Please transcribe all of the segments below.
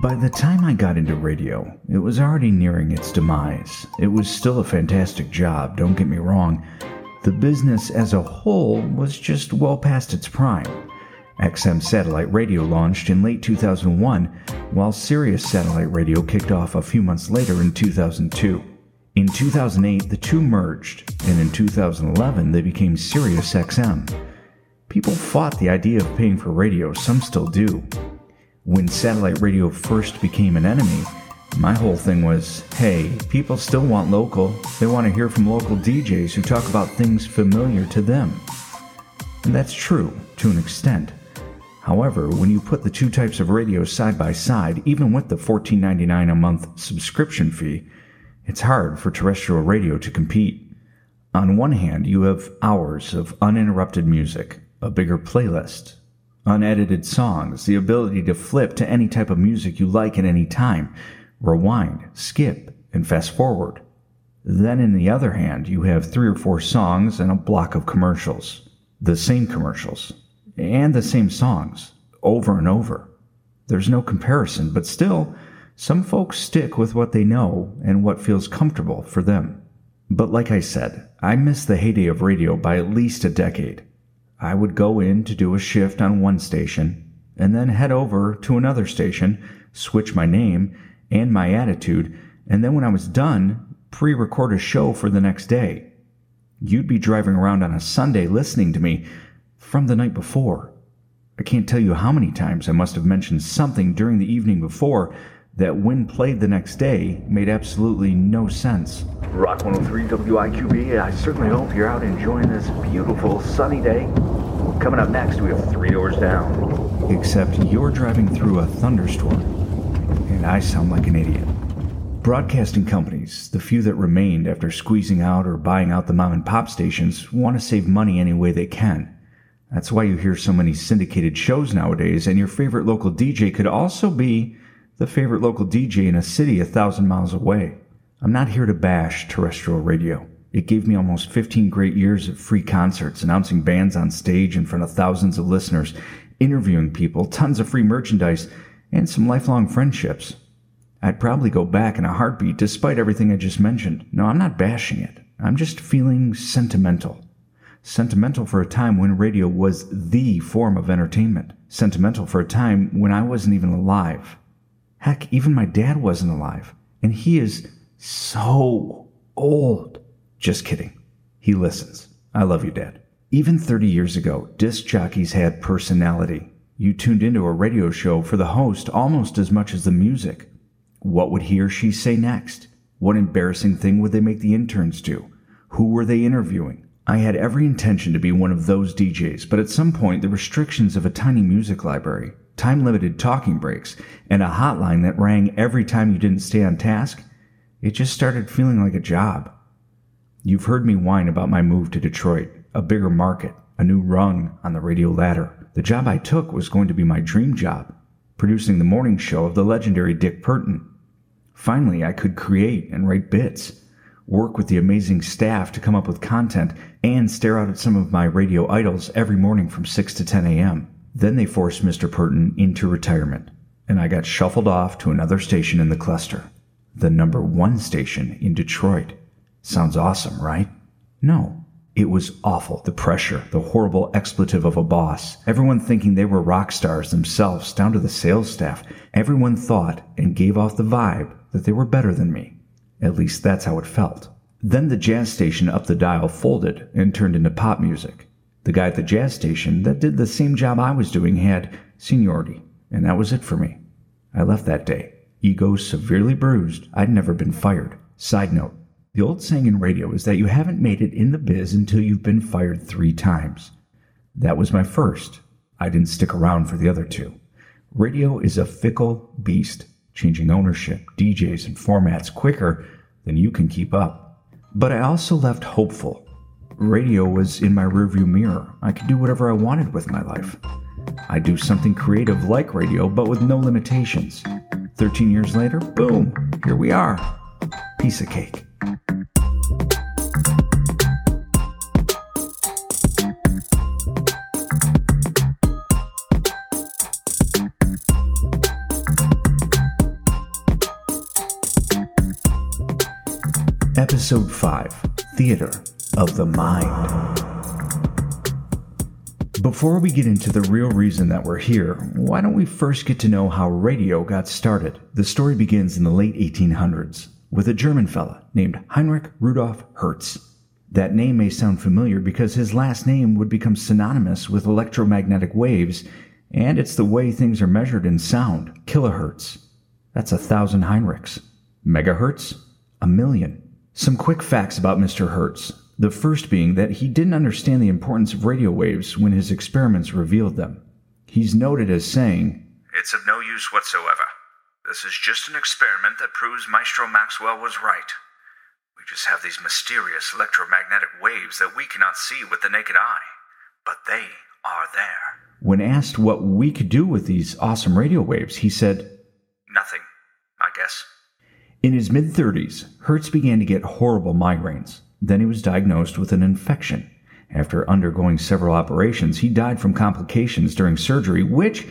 By the time I got into radio, it was already nearing its demise. It was still a fantastic job, don't get me wrong. The business as a whole was just well past its prime. XM satellite radio launched in late 2001, while Sirius satellite radio kicked off a few months later in 2002. In 2008, the two merged, and in 2011, they became Sirius XM. People fought the idea of paying for radio, some still do. When satellite radio first became an enemy, my whole thing was hey, people still want local. They want to hear from local DJs who talk about things familiar to them. And that's true, to an extent. However, when you put the two types of radio side by side, even with the $14.99 a month subscription fee, it's hard for terrestrial radio to compete. On one hand, you have hours of uninterrupted music, a bigger playlist, unedited songs, the ability to flip to any type of music you like at any time, rewind, skip, and fast forward. Then, in the other hand, you have three or four songs and a block of commercials. The same commercials, and the same songs, over and over. There's no comparison, but still, some folks stick with what they know and what feels comfortable for them. But like I said, I miss the heyday of radio by at least a decade. I would go in to do a shift on one station, and then head over to another station, switch my name and my attitude, and then when I was done, pre record a show for the next day. You'd be driving around on a Sunday listening to me from the night before. I can't tell you how many times I must have mentioned something during the evening before that, when played the next day, made absolutely no sense. Rock 103 WIQB, I certainly hope you're out enjoying this beautiful sunny day. Coming up next, we have Three Doors Down. Except you're driving through a thunderstorm, and I sound like an idiot. Broadcasting companies, the few that remained after squeezing out or buying out the mom and pop stations, want to save money any way they can. That's why you hear so many syndicated shows nowadays, and your favorite local DJ could also be the favorite local DJ in a city a thousand miles away. I'm not here to bash terrestrial radio. It gave me almost 15 great years of free concerts, announcing bands on stage in front of thousands of listeners, interviewing people, tons of free merchandise, and some lifelong friendships. I'd probably go back in a heartbeat despite everything I just mentioned. No, I'm not bashing it. I'm just feeling sentimental. Sentimental for a time when radio was the form of entertainment. Sentimental for a time when I wasn't even alive. Heck, even my dad wasn't alive. And he is so old. Just kidding. He listens. I love you, Dad. Even 30 years ago, disc jockeys had personality. You tuned into a radio show for the host almost as much as the music. What would he or she say next? What embarrassing thing would they make the interns do? Who were they interviewing? I had every intention to be one of those DJs, but at some point the restrictions of a tiny music library, time limited talking breaks, and a hotline that rang every time you didn't stay on task, it just started feeling like a job. You've heard me whine about my move to Detroit, a bigger market, a new rung on the radio ladder. The job I took was going to be my dream job, producing the morning show of the legendary Dick Purtan. Finally, I could create and write bits, work with the amazing staff to come up with content, and stare out at some of my radio idols every morning from 6 to 10 a.m. Then they forced Mr. Purtan into retirement, and I got shuffled off to another station in the cluster, the number one station in Detroit. Sounds awesome, right? No, it was awful. The pressure, the horrible expletive of a boss, everyone thinking they were rock stars themselves, down to the sales staff. Everyone thought and gave off the vibe that they were better than me. At least that's how it felt. Then the jazz station up the dial folded and turned into pop music. The guy at the jazz station that did the same job I was doing had seniority, and that was it for me. I left that day. Ego severely bruised. I'd never been fired. Side note the old saying in radio is that you haven't made it in the biz until you've been fired three times. That was my first. I didn't stick around for the other two. Radio is a fickle beast, changing ownership, DJs, and formats quicker than you can keep up. But I also left hopeful radio was in my rearview mirror. I could do whatever I wanted with my life. I do something creative like radio, but with no limitations. 13 years later, boom, here we are. Piece of cake. Episode 5 Theater of the Mind. Before we get into the real reason that we're here, why don't we first get to know how radio got started? The story begins in the late 1800s with a German fella named Heinrich Rudolf Hertz. That name may sound familiar because his last name would become synonymous with electromagnetic waves, and it's the way things are measured in sound kilohertz. That's a thousand Heinrichs. Megahertz? A million. Some quick facts about Mr. Hertz. The first being that he didn't understand the importance of radio waves when his experiments revealed them. He's noted as saying, It's of no use whatsoever. This is just an experiment that proves Maestro Maxwell was right. We just have these mysterious electromagnetic waves that we cannot see with the naked eye, but they are there. When asked what we could do with these awesome radio waves, he said, Nothing, I guess. In his mid 30s, Hertz began to get horrible migraines. Then he was diagnosed with an infection. After undergoing several operations, he died from complications during surgery, which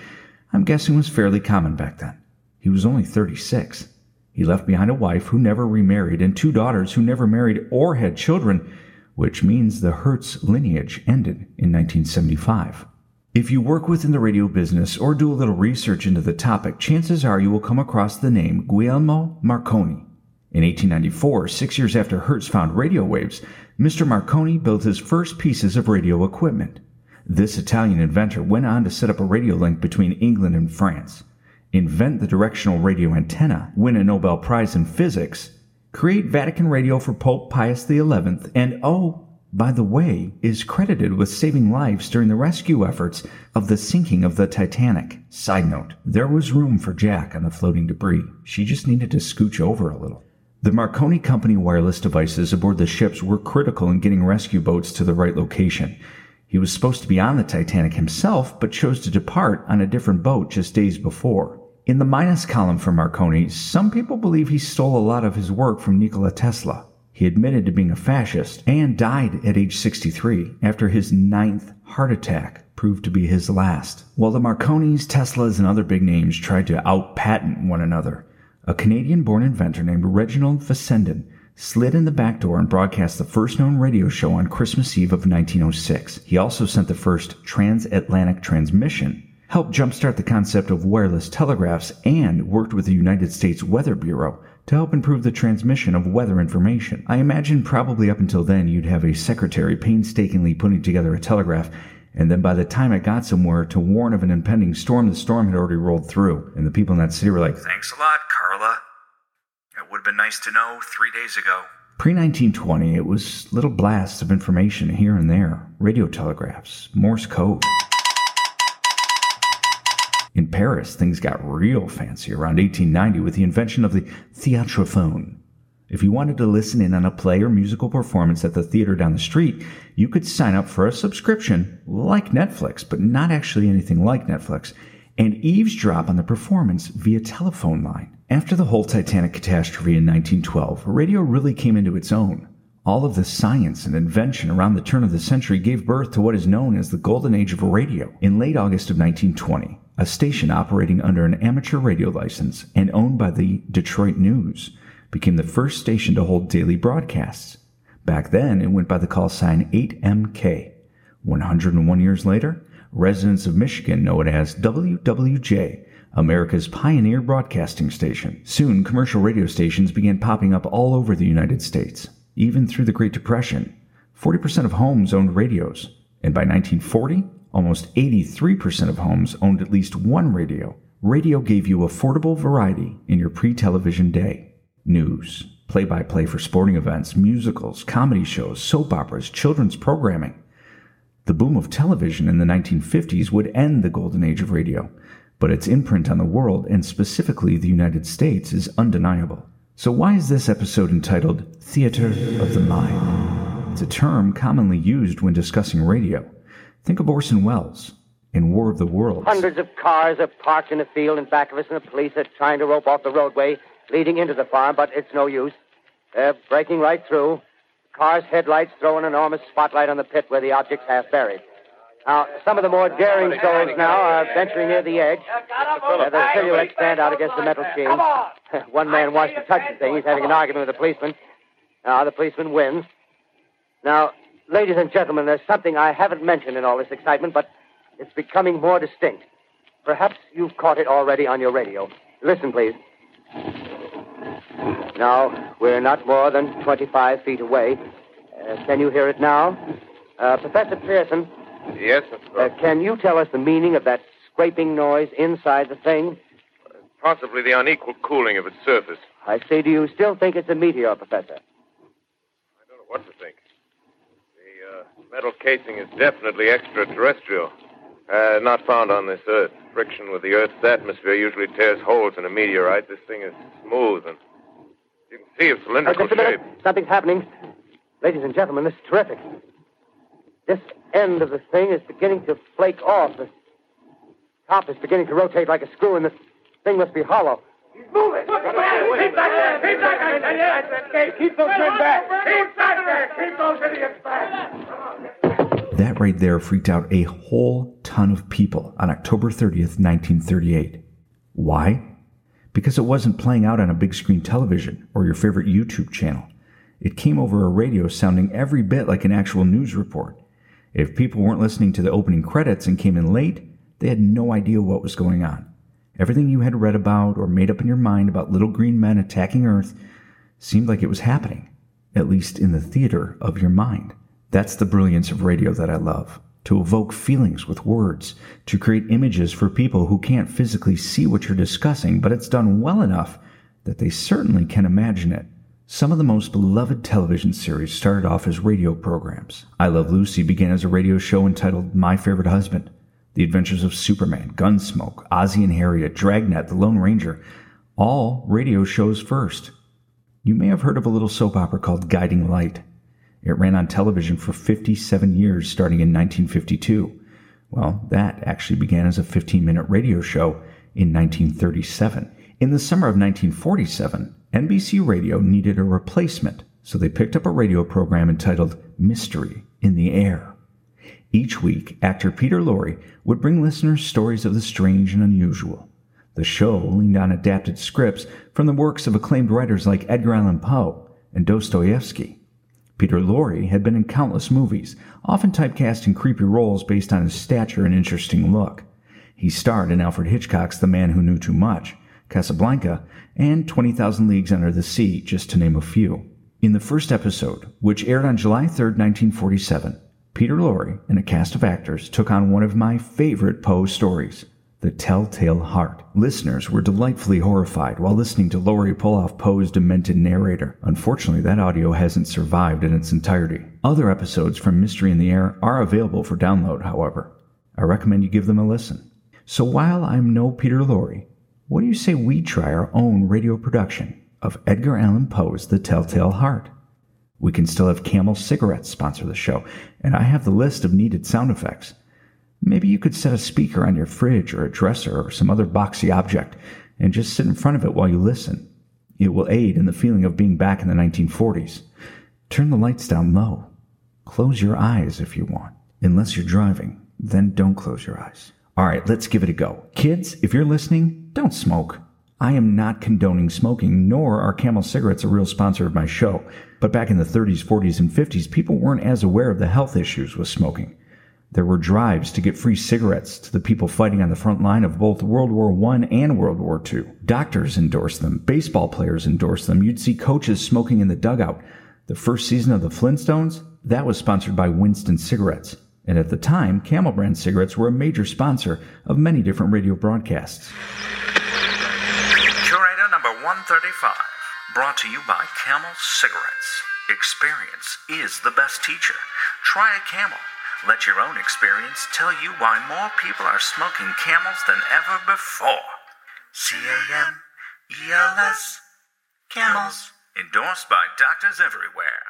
I'm guessing was fairly common back then. He was only 36. He left behind a wife who never remarried and two daughters who never married or had children, which means the Hertz lineage ended in 1975. If you work within the radio business or do a little research into the topic, chances are you will come across the name Guglielmo Marconi. In 1894, six years after Hertz found radio waves, Mr. Marconi built his first pieces of radio equipment. This Italian inventor went on to set up a radio link between England and France, invent the directional radio antenna, win a Nobel Prize in physics, create Vatican radio for Pope Pius XI, and oh, by the way, is credited with saving lives during the rescue efforts of the sinking of the Titanic. Side note, there was room for Jack on the floating debris. She just needed to scooch over a little. The Marconi Company wireless devices aboard the ships were critical in getting rescue boats to the right location. He was supposed to be on the Titanic himself, but chose to depart on a different boat just days before. In the minus column for Marconi, some people believe he stole a lot of his work from Nikola Tesla. He admitted to being a fascist and died at age 63 after his ninth heart attack proved to be his last. While the Marconis, Teslas, and other big names tried to out-patent one another, a Canadian-born inventor named Reginald Fessenden slid in the back door and broadcast the first known radio show on Christmas Eve of 1906. He also sent the first transatlantic transmission, helped jumpstart the concept of wireless telegraphs, and worked with the United States Weather Bureau to help improve the transmission of weather information. I imagine probably up until then you'd have a secretary painstakingly putting together a telegraph, and then by the time it got somewhere to warn of an impending storm, the storm had already rolled through, and the people in that city were like, Thanks a lot, It would have been nice to know three days ago. Pre 1920, it was little blasts of information here and there, radio telegraphs, Morse code. In Paris, things got real fancy around 1890 with the invention of the theatrophone. If you wanted to listen in on a play or musical performance at the theater down the street, you could sign up for a subscription like Netflix, but not actually anything like Netflix, and eavesdrop on the performance via telephone line. After the whole Titanic catastrophe in 1912, radio really came into its own. All of the science and invention around the turn of the century gave birth to what is known as the golden age of radio. In late August of 1920, a station operating under an amateur radio license and owned by the Detroit News became the first station to hold daily broadcasts. Back then, it went by the call sign 8MK. 101 years later, residents of Michigan know it as WWJ, America's pioneer broadcasting station. Soon, commercial radio stations began popping up all over the United States. Even through the Great Depression, 40% of homes owned radios. And by 1940, almost 83% of homes owned at least one radio. Radio gave you affordable variety in your pre television day. News, play by play for sporting events, musicals, comedy shows, soap operas, children's programming. The boom of television in the 1950s would end the golden age of radio, but its imprint on the world, and specifically the United States, is undeniable. So, why is this episode entitled Theater of the Mind? It's a term commonly used when discussing radio. Think of Orson Welles in War of the Worlds. Hundreds of cars are parked in a field in back of us, and the police are trying to rope off the roadway leading into the farm, but it's no use. They're breaking right through. The car's headlights throw an enormous spotlight on the pit where the object's half buried. Now, some of the more daring souls now are venturing near the edge. Uh, the silhouettes stand out against the metal sheen. One man wants to touch the thing. He's having an argument with a policeman. Now, the policeman wins. Now, ladies and gentlemen, there's something I haven't mentioned in all this excitement, but it's becoming more distinct. Perhaps you've caught it already on your radio. Listen, please. Now, we're not more than 25 feet away. Uh, can you hear it now? Uh, Professor Pierson, Yes, Mr. uh, can you tell us the meaning of that scraping noise inside the thing? Possibly the unequal cooling of its surface. I say, do you still think it's a meteor, Professor? I don't know what to think. The uh, metal casing is definitely extraterrestrial. Uh, not found on this Earth. Friction with the Earth's atmosphere usually tears holes in a meteorite. This thing is smooth and you can see its Uh, cylindrical just a minute. shape. Something's happening. Ladies and gentlemen, this is terrific. This end of the thing is beginning to flake off. The top is beginning to rotate like a screw, and the thing must be hollow. He's moving. Keep back there. Keep back there. Keep those men back. Keep back there. Keep those idiots back. That right there freaked out a whole ton of people on October 30th, 1938. Why? Because it wasn't playing out on a big screen television or your favorite YouTube channel. It came over a radio sounding every bit like an actual news report. If people weren't listening to the opening credits and came in late, they had no idea what was going on. Everything you had read about or made up in your mind about little green men attacking Earth seemed like it was happening, at least in the theater of your mind. That's the brilliance of radio that I love. To evoke feelings with words, to create images for people who can't physically see what you're discussing, but it's done well enough that they certainly can imagine it. Some of the most beloved television series started off as radio programs. I Love Lucy began as a radio show entitled My Favorite Husband. The Adventures of Superman, Gunsmoke, Ozzie and Harriet, Dragnet, The Lone Ranger, all radio shows first. You may have heard of a little soap opera called Guiding Light. It ran on television for 57 years starting in 1952. Well, that actually began as a 15 minute radio show in 1937. In the summer of 1947, NBC Radio needed a replacement, so they picked up a radio program entitled Mystery in the Air. Each week, actor Peter Lorre would bring listeners stories of the strange and unusual. The show leaned on adapted scripts from the works of acclaimed writers like Edgar Allan Poe and Dostoevsky. Peter Lorre had been in countless movies, often typecast in creepy roles based on his stature and interesting look. He starred in Alfred Hitchcock's The Man Who Knew Too Much, Casablanca, and 20,000 Leagues Under the Sea, just to name a few. In the first episode, which aired on July 3, 1947, Peter Lorre and a cast of actors took on one of my favorite Poe stories, The Telltale Heart. Listeners were delightfully horrified while listening to Lorre pull off Poe's demented narrator. Unfortunately, that audio hasn't survived in its entirety. Other episodes from Mystery in the Air are available for download, however. I recommend you give them a listen. So while I'm no Peter Lorre, what do you say we try our own radio production of Edgar Allan Poe's The Telltale Heart? We can still have Camel cigarettes sponsor the show, and I have the list of needed sound effects. Maybe you could set a speaker on your fridge or a dresser or some other boxy object and just sit in front of it while you listen. It will aid in the feeling of being back in the 1940s. Turn the lights down low. Close your eyes if you want. Unless you're driving, then don't close your eyes. All right, let's give it a go. Kids, if you're listening, don't smoke. I am not condoning smoking, nor are Camel cigarettes a real sponsor of my show. But back in the 30s, 40s, and 50s, people weren't as aware of the health issues with smoking. There were drives to get free cigarettes to the people fighting on the front line of both World War I and World War II. Doctors endorsed them, baseball players endorsed them. You'd see coaches smoking in the dugout. The first season of the Flintstones, that was sponsored by Winston Cigarettes. And at the time, Camel brand cigarettes were a major sponsor of many different radio broadcasts. Curator number 135, brought to you by Camel Cigarettes. Experience is the best teacher. Try a Camel. Let your own experience tell you why more people are smoking camels than ever before. C A M E L S. Camels. Endorsed by doctors everywhere.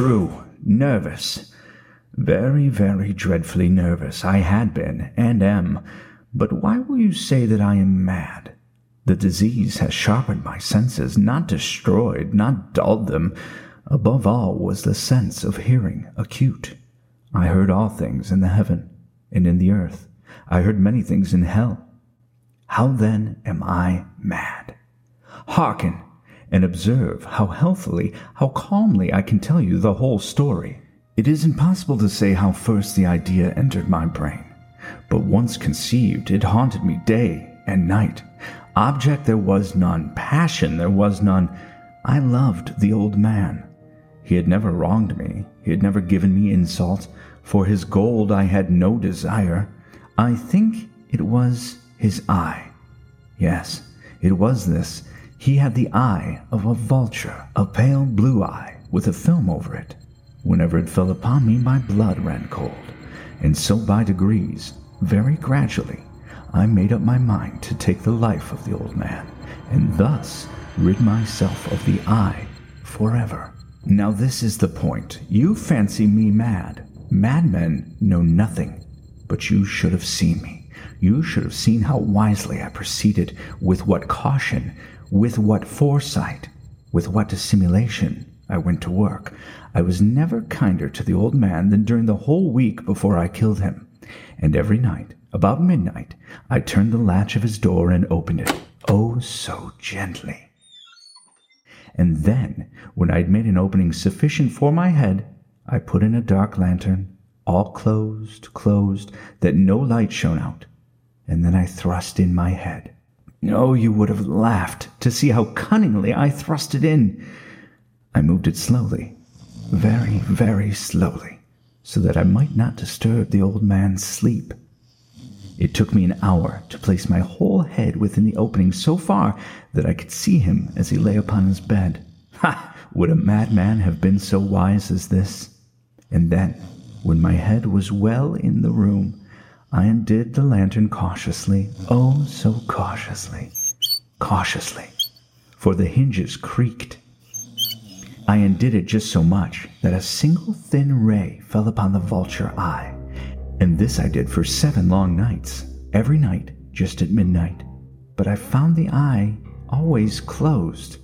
True, nervous. Very, very dreadfully nervous. I had been, and am. But why will you say that I am mad? The disease has sharpened my senses, not destroyed, not dulled them. Above all was the sense of hearing acute. I heard all things in the heaven and in the earth. I heard many things in hell. How then am I mad? Hearken and observe how healthily, how calmly I can tell you the whole story. It is impossible to say how first the idea entered my brain, but once conceived, it haunted me day and night. Object there was none, passion there was none. I loved the old man. He had never wronged me, he had never given me insult. For his gold I had no desire. I think it was his eye. Yes, it was this. He had the eye of a vulture, a pale blue eye with a film over it. Whenever it fell upon me, my blood ran cold. And so by degrees, very gradually, I made up my mind to take the life of the old man, and thus rid myself of the eye forever. Now, this is the point. You fancy me mad. Madmen know nothing, but you should have seen me. You should have seen how wisely I proceeded, with what caution, with what foresight, with what dissimulation I went to work. I was never kinder to the old man than during the whole week before I killed him. And every night, about midnight, I turned the latch of his door and opened it, oh, so gently. And then, when I had made an opening sufficient for my head, I put in a dark lantern, all closed, closed, that no light shone out, and then I thrust in my head. Oh, you would have laughed to see how cunningly I thrust it in. I moved it slowly, very, very slowly, so that I might not disturb the old man's sleep. It took me an hour to place my whole head within the opening so far that I could see him as he lay upon his bed. Ha! Would a madman have been so wise as this? And then, when my head was well in the room, I undid the lantern cautiously, oh, so cautiously, cautiously, for the hinges creaked. I undid it just so much that a single thin ray fell upon the vulture eye, and this I did for seven long nights, every night just at midnight. But I found the eye always closed,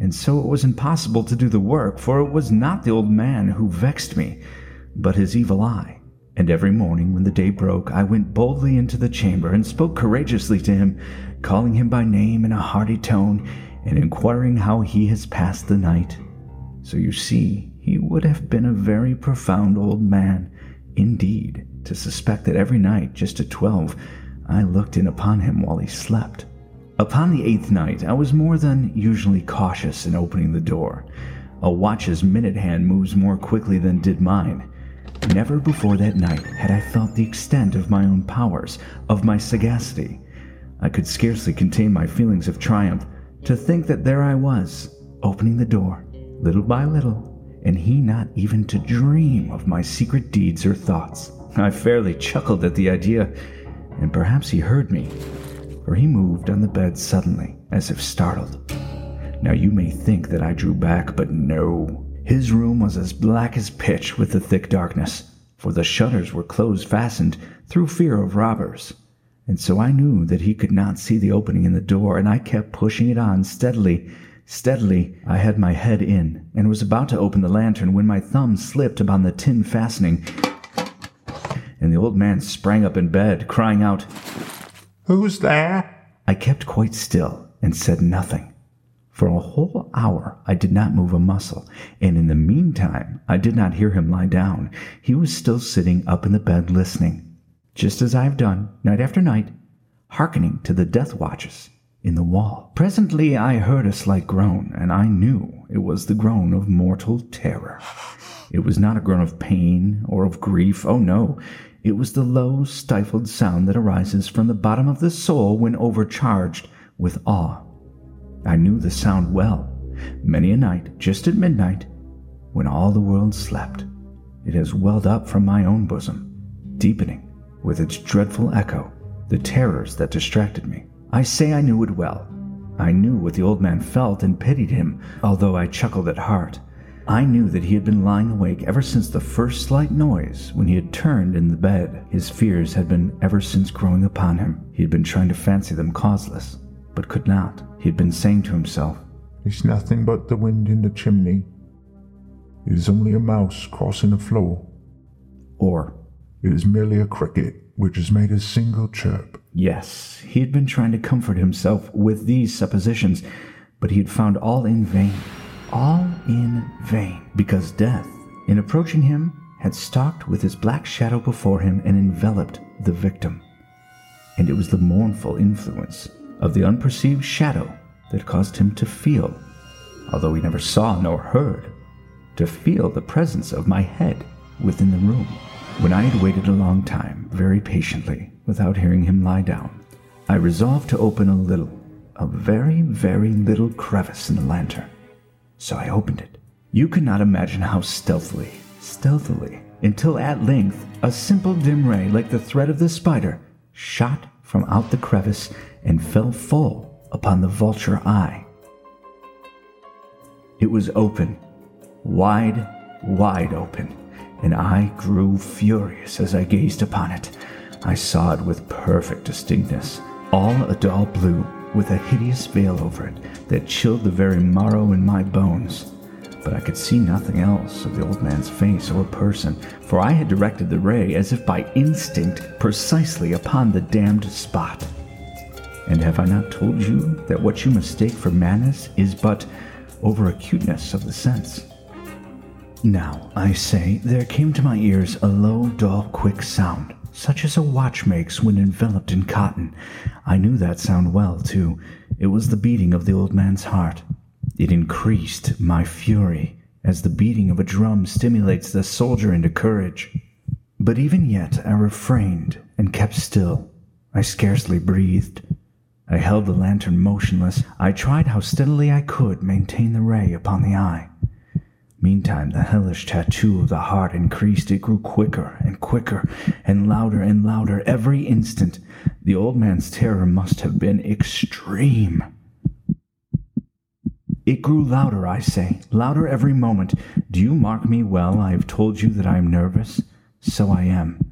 and so it was impossible to do the work, for it was not the old man who vexed me, but his evil eye. And every morning when the day broke, I went boldly into the chamber and spoke courageously to him, calling him by name in a hearty tone, and inquiring how he has passed the night. So you see, he would have been a very profound old man, indeed, to suspect that every night, just at twelve, I looked in upon him while he slept. Upon the eighth night, I was more than usually cautious in opening the door. A watch's minute hand moves more quickly than did mine. Never before that night had I felt the extent of my own powers, of my sagacity. I could scarcely contain my feelings of triumph to think that there I was, opening the door, little by little, and he not even to dream of my secret deeds or thoughts. I fairly chuckled at the idea, and perhaps he heard me, for he moved on the bed suddenly, as if startled. Now you may think that I drew back, but no. His room was as black as pitch with the thick darkness, for the shutters were close fastened through fear of robbers. And so I knew that he could not see the opening in the door, and I kept pushing it on steadily. Steadily, I had my head in, and was about to open the lantern when my thumb slipped upon the tin fastening, and the old man sprang up in bed, crying out, Who's there? I kept quite still and said nothing. For a whole hour I did not move a muscle, and in the meantime I did not hear him lie down. He was still sitting up in the bed listening, just as I have done night after night, hearkening to the death watches in the wall. Presently I heard a slight groan, and I knew it was the groan of mortal terror. It was not a groan of pain or of grief. Oh no, it was the low, stifled sound that arises from the bottom of the soul when overcharged with awe I knew the sound well. Many a night, just at midnight, when all the world slept, it has welled up from my own bosom, deepening, with its dreadful echo, the terrors that distracted me. I say I knew it well. I knew what the old man felt and pitied him, although I chuckled at heart. I knew that he had been lying awake ever since the first slight noise when he had turned in the bed. His fears had been ever since growing upon him. He had been trying to fancy them causeless but could not. He had been saying to himself, It's nothing but the wind in the chimney. It is only a mouse crossing the floor. or, It is merely a cricket which has made a single chirp. Yes, he had been trying to comfort himself with these suppositions, but he had found all in vain. All in vain, because death, in approaching him, had stalked with his black shadow before him and enveloped the victim. And it was the mournful influence of the unperceived shadow that caused him to feel, although he never saw nor heard, to feel the presence of my head within the room. When I had waited a long time, very patiently, without hearing him lie down, I resolved to open a little, a very, very little crevice in the lantern. So I opened it. You cannot imagine how stealthily, stealthily, until at length a simple dim ray, like the thread of the spider, shot from out the crevice and fell full upon the vulture eye. It was open, wide, wide open, and I grew furious as I gazed upon it. I saw it with perfect distinctness, all a dull blue, with a hideous veil over it that chilled the very marrow in my bones. But I could see nothing else of the old man's face or person, for I had directed the ray as if by instinct precisely upon the damned spot. And have I not told you that what you mistake for madness is but over acuteness of the sense? Now, I say, there came to my ears a low, dull, quick sound, such as a watch makes when enveloped in cotton. I knew that sound well, too. It was the beating of the old man's heart. It increased my fury, as the beating of a drum stimulates the soldier into courage. But even yet I refrained and kept still. I scarcely breathed. I held the lantern motionless. I tried how steadily I could maintain the ray upon the eye. Meantime, the hellish tattoo of the heart increased. It grew quicker and quicker and louder and louder every instant. The old man's terror must have been extreme. It grew louder, I say, louder every moment. Do you mark me well? I have told you that I am nervous. So I am.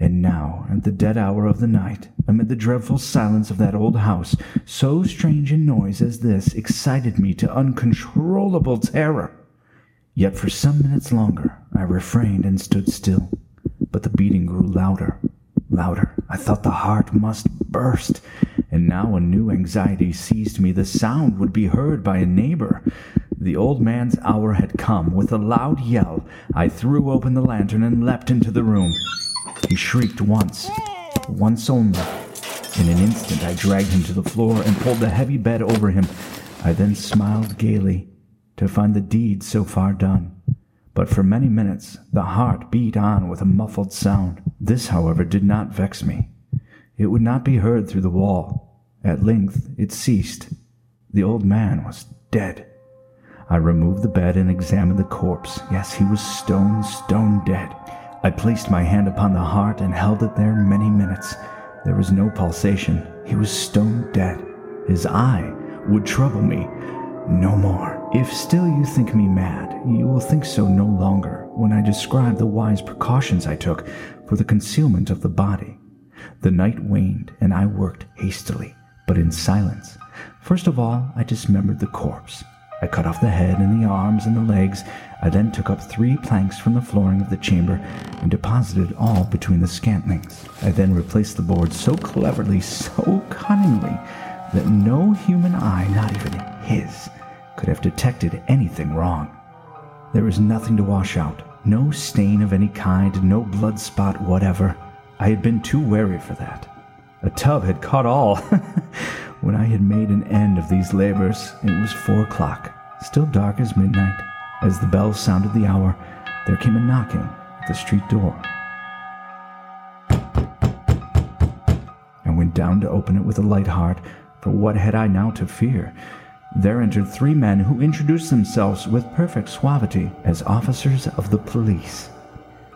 And now, at the dead hour of the night, amid the dreadful silence of that old house, so strange a noise as this excited me to uncontrollable terror. Yet for some minutes longer I refrained and stood still, but the beating grew louder, louder. I thought the heart must burst, and now a new anxiety seized me. The sound would be heard by a neighbor. The old man's hour had come. With a loud yell, I threw open the lantern and leapt into the room. He shrieked once, once only. In an instant, I dragged him to the floor and pulled the heavy bed over him. I then smiled gaily to find the deed so far done. But for many minutes the heart beat on with a muffled sound. This, however, did not vex me. It would not be heard through the wall. At length it ceased. The old man was dead. I removed the bed and examined the corpse. Yes, he was stone, stone dead. I placed my hand upon the heart and held it there many minutes. There was no pulsation. He was stone dead. His eye would trouble me no more. If still you think me mad, you will think so no longer when I describe the wise precautions I took for the concealment of the body. The night waned, and I worked hastily, but in silence. First of all, I dismembered the corpse. I cut off the head and the arms and the legs. I then took up three planks from the flooring of the chamber and deposited all between the scantlings. I then replaced the boards so cleverly, so cunningly, that no human eye, not even his, could have detected anything wrong. There was nothing to wash out, no stain of any kind, no blood spot whatever. I had been too wary for that. A tub had caught all. when I had made an end of these labors, it was four o'clock, still dark as midnight. As the bell sounded the hour, there came a knocking at the street door. I went down to open it with a light heart, for what had I now to fear? There entered three men who introduced themselves with perfect suavity as officers of the police.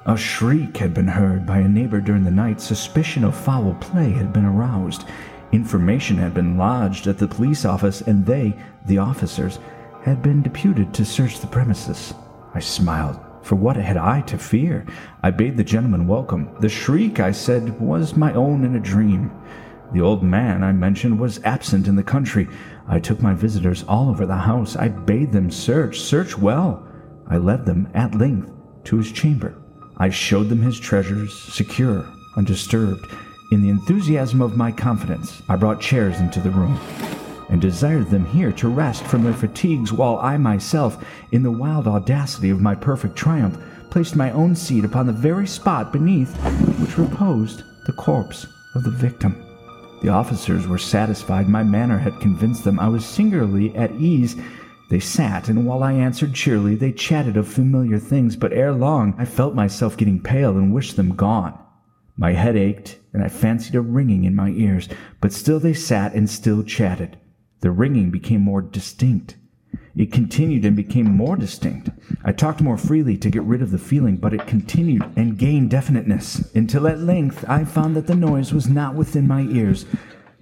A shriek had been heard by a neighbor during the night. Suspicion of foul play had been aroused. Information had been lodged at the police office, and they, the officers, had been deputed to search the premises. I smiled, for what had I to fear? I bade the gentleman welcome. The shriek, I said, was my own in a dream. The old man I mentioned was absent in the country. I took my visitors all over the house. I bade them search, search well. I led them, at length, to his chamber. I showed them his treasures, secure, undisturbed. In the enthusiasm of my confidence, I brought chairs into the room and desired them here to rest from their fatigues while I myself, in the wild audacity of my perfect triumph, placed my own seat upon the very spot beneath which reposed the corpse of the victim. The officers were satisfied my manner had convinced them I was singularly at ease. They sat, and while I answered cheerily, they chatted of familiar things, but ere long I felt myself getting pale and wished them gone. My head ached, and I fancied a ringing in my ears, but still they sat and still chatted. The ringing became more distinct. It continued and became more distinct. I talked more freely to get rid of the feeling, but it continued and gained definiteness until at length I found that the noise was not within my ears.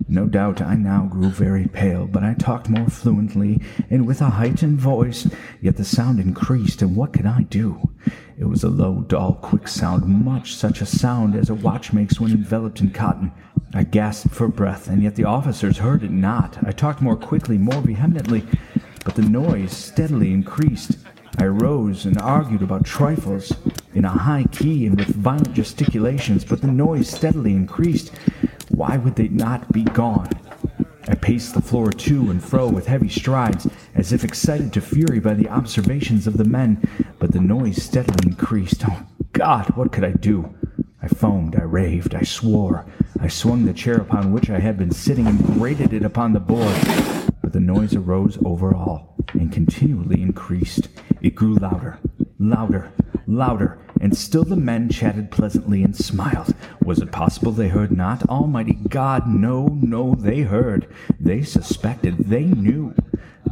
No doubt I now grew very pale, but I talked more fluently and with a heightened voice, yet the sound increased, and what could I do? It was a low, dull, quick sound, much such a sound as a watch makes when enveloped in cotton. I gasped for breath, and yet the officers heard it not. I talked more quickly, more vehemently, but the noise steadily increased. I rose and argued about trifles in a high key and with violent gesticulations, but the noise steadily increased. Why would they not be gone? I paced the floor to and fro with heavy strides, as if excited to fury by the observations of the men, but the noise steadily increased. Oh, God, what could I do? I foamed, I raved, I swore. I swung the chair upon which I had been sitting and grated it upon the board. But the noise arose over all and continually increased. It grew louder, louder, louder, and still the men chatted pleasantly and smiled. Was it possible they heard not? Almighty God, no, no, they heard. They suspected, they knew.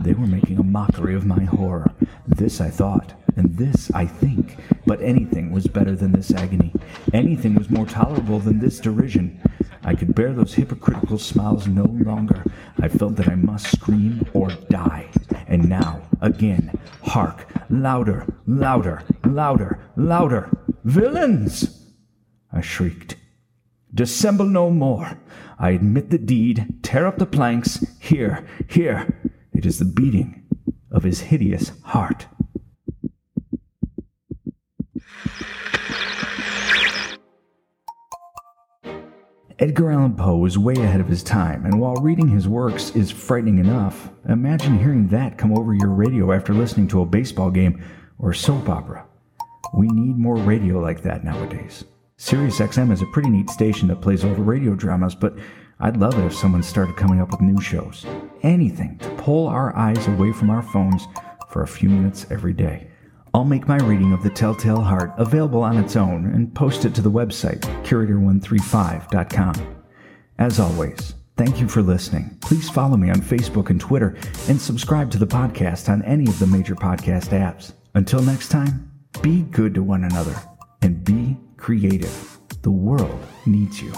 They were making a mockery of my horror. This I thought, and this I think. But anything was better than this agony. Anything was more tolerable than this derision. I could bear those hypocritical smiles no longer. I felt that I must scream or die. And now, again, hark, louder, louder, louder, louder. Villains! I shrieked. Dissemble no more. I admit the deed. Tear up the planks. Here, here. It is the beating of his hideous heart. Edgar Allan Poe was way ahead of his time, and while reading his works is frightening enough, imagine hearing that come over your radio after listening to a baseball game or soap opera. We need more radio like that nowadays. SiriusXM is a pretty neat station that plays old radio dramas, but I'd love it if someone started coming up with new shows. Anything to pull our eyes away from our phones for a few minutes every day. I'll make my reading of The Telltale Heart available on its own and post it to the website, curator135.com. As always, thank you for listening. Please follow me on Facebook and Twitter and subscribe to the podcast on any of the major podcast apps. Until next time, be good to one another and be creative. The world needs you.